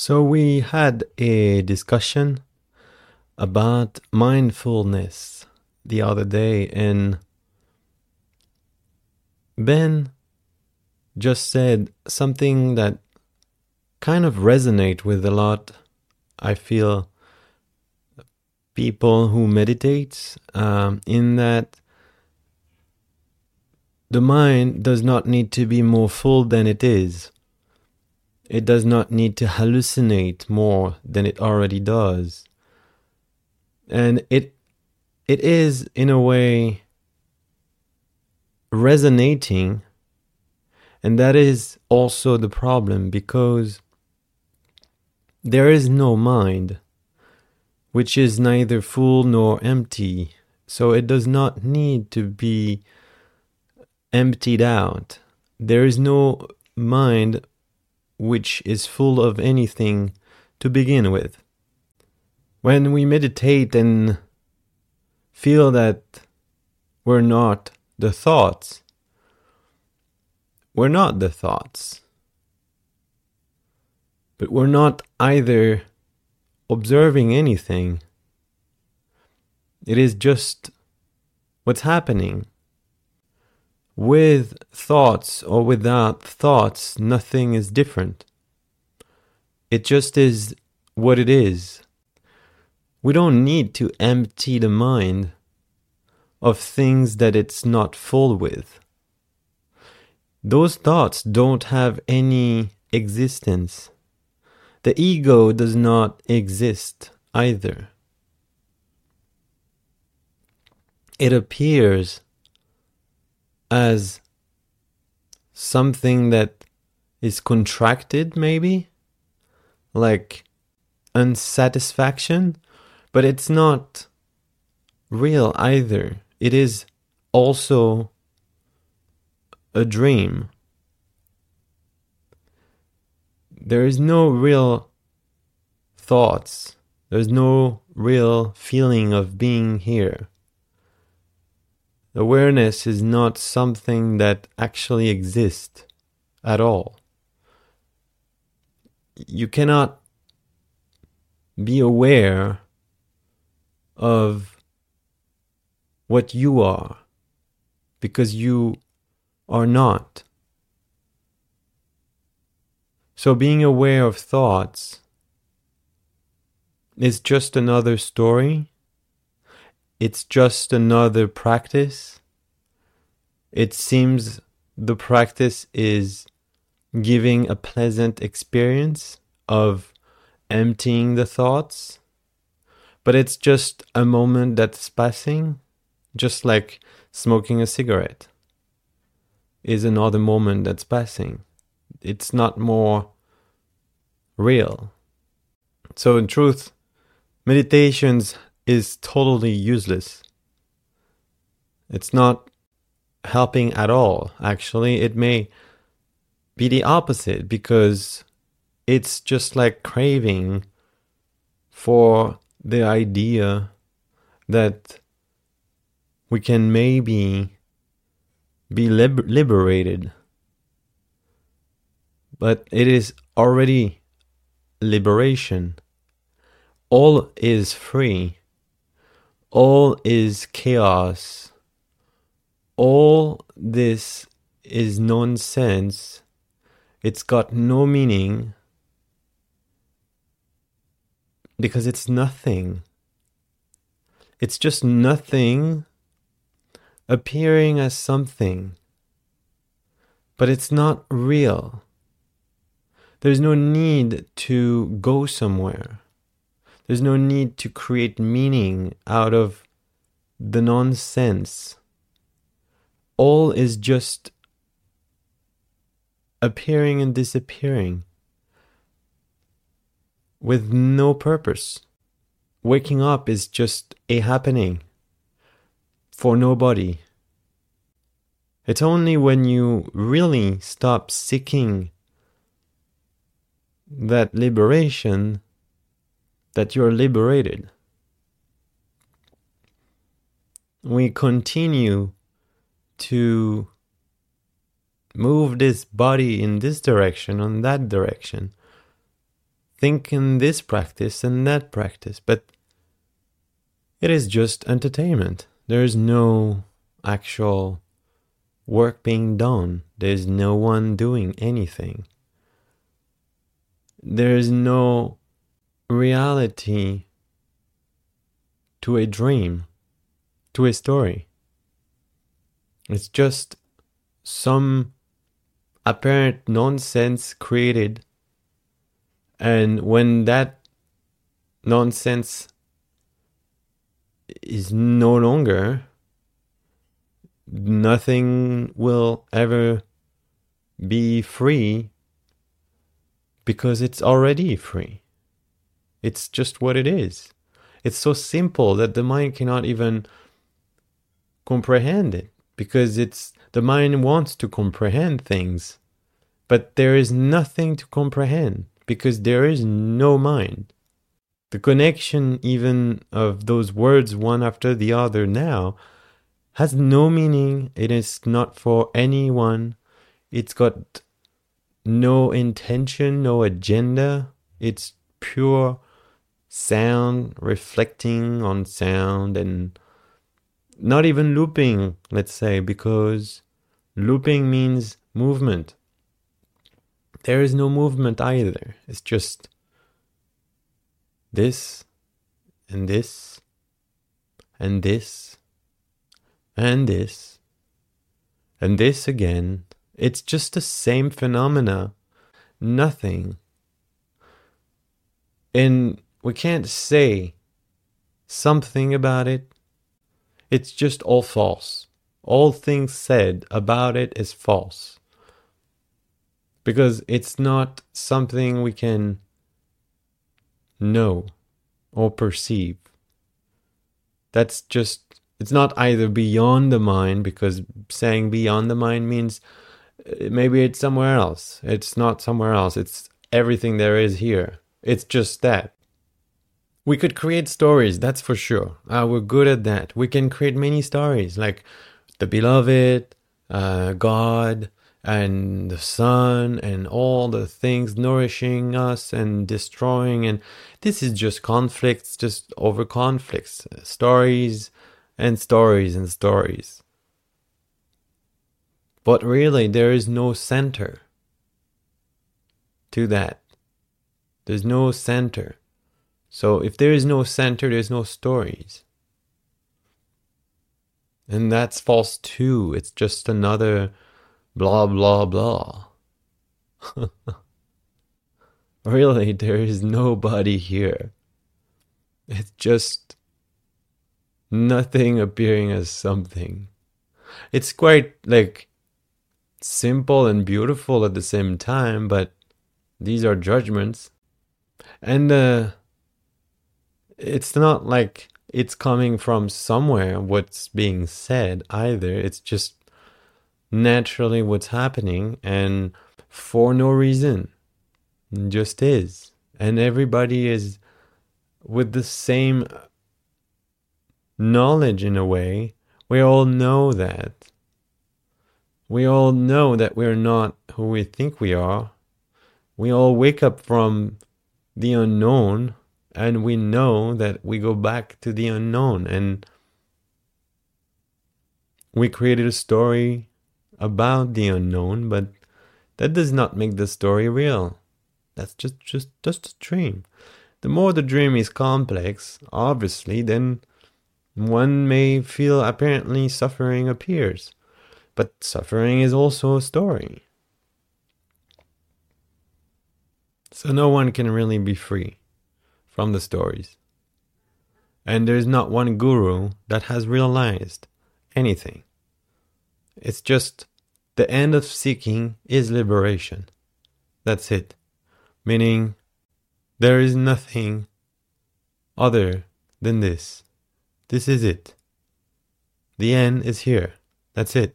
So, we had a discussion about mindfulness the other day, and Ben just said something that kind of resonate with a lot. I feel people who meditate, um, in that the mind does not need to be more full than it is. It does not need to hallucinate more than it already does. And it it is in a way resonating. And that is also the problem because there is no mind which is neither full nor empty. So it does not need to be emptied out. There is no mind which is full of anything to begin with. When we meditate and feel that we're not the thoughts, we're not the thoughts. But we're not either observing anything. It is just what's happening. With thoughts or without thoughts, nothing is different. It just is what it is. We don't need to empty the mind of things that it's not full with. Those thoughts don't have any existence. The ego does not exist either. It appears as something that is contracted, maybe like unsatisfaction, but it's not real either. It is also a dream. There is no real thoughts. There's no real feeling of being here. Awareness is not something that actually exists at all. You cannot be aware of what you are because you are not. So, being aware of thoughts is just another story it's just another practice. It seems the practice is giving a pleasant experience of emptying the thoughts, but it's just a moment that's passing, just like smoking a cigarette is another moment that's passing. It's not more real. So, in truth, meditations is totally useless. It's not helping at all, actually. It may be the opposite because it's just like craving for the idea that we can maybe be liber- liberated. But it is already liberation. All is free all is chaos. All this is nonsense. It's got no meaning because it's nothing. It's just nothing appearing as something, but it's not real. There's no need to go somewhere. There's no need to create meaning out of the nonsense. All is just appearing and disappearing with no purpose. Waking up is just a happening for nobody. It's only when you really stop seeking that liberation that you're liberated. We continue to move this body in this direction, on that direction, think in this practice and that practice, but it is just entertainment. There is no actual work being done. There's no one doing anything. There is no reality to a dream, to a story. It's just some apparent nonsense created. And when that nonsense is no longer, nothing will ever be free because it's already free. It's just what it is. It's so simple that the mind cannot even comprehend it because it's the mind wants to comprehend things, but there is nothing to comprehend because there is no mind. The connection, even of those words one after the other now, has no meaning. It is not for anyone. It's got no intention, no agenda. It's pure sound reflecting on sound and not even looping, let's say, because looping means movement. There is no movement either. It's just this and this and this and this and this again. It's just the same phenomena. Nothing. And we can't say something about it. It's just all false. All things said about it is false. Because it's not something we can know or perceive. That's just, it's not either beyond the mind, because saying beyond the mind means uh, maybe it's somewhere else. It's not somewhere else. It's everything there is here. It's just that. We could create stories, that's for sure. Uh, we're good at that. We can create many stories like the beloved, uh, God, and the sun, and all the things nourishing us and destroying. And this is just conflicts, just over conflicts, stories and stories and stories. But really, there is no center to that. There's no center. So if there is no center, there's no stories. And that's false too. It's just another blah, blah, blah. really, there is nobody here. It's just nothing appearing as something. It's quite like simple and beautiful at the same time, but these are judgments. And uh, it's not like it's coming from somewhere what's being said either. It's just naturally what's happening and for no reason. Just is. And everybody is with the same knowledge in a way. We all know that. We all know that we're not who we think we are. We all wake up from the unknown and we know that we go back to the unknown. And we created a story about the unknown but that does not make the story real. That's just just just a dream. The more the dream is complex obviously then one may feel apparently suffering appears. But suffering is also a story. So no one can really be free from the stories. And there's not one guru that has realized anything. It's just the end of seeking is liberation. That's it. Meaning, there is nothing other than this. This is it. The end is here. That's it.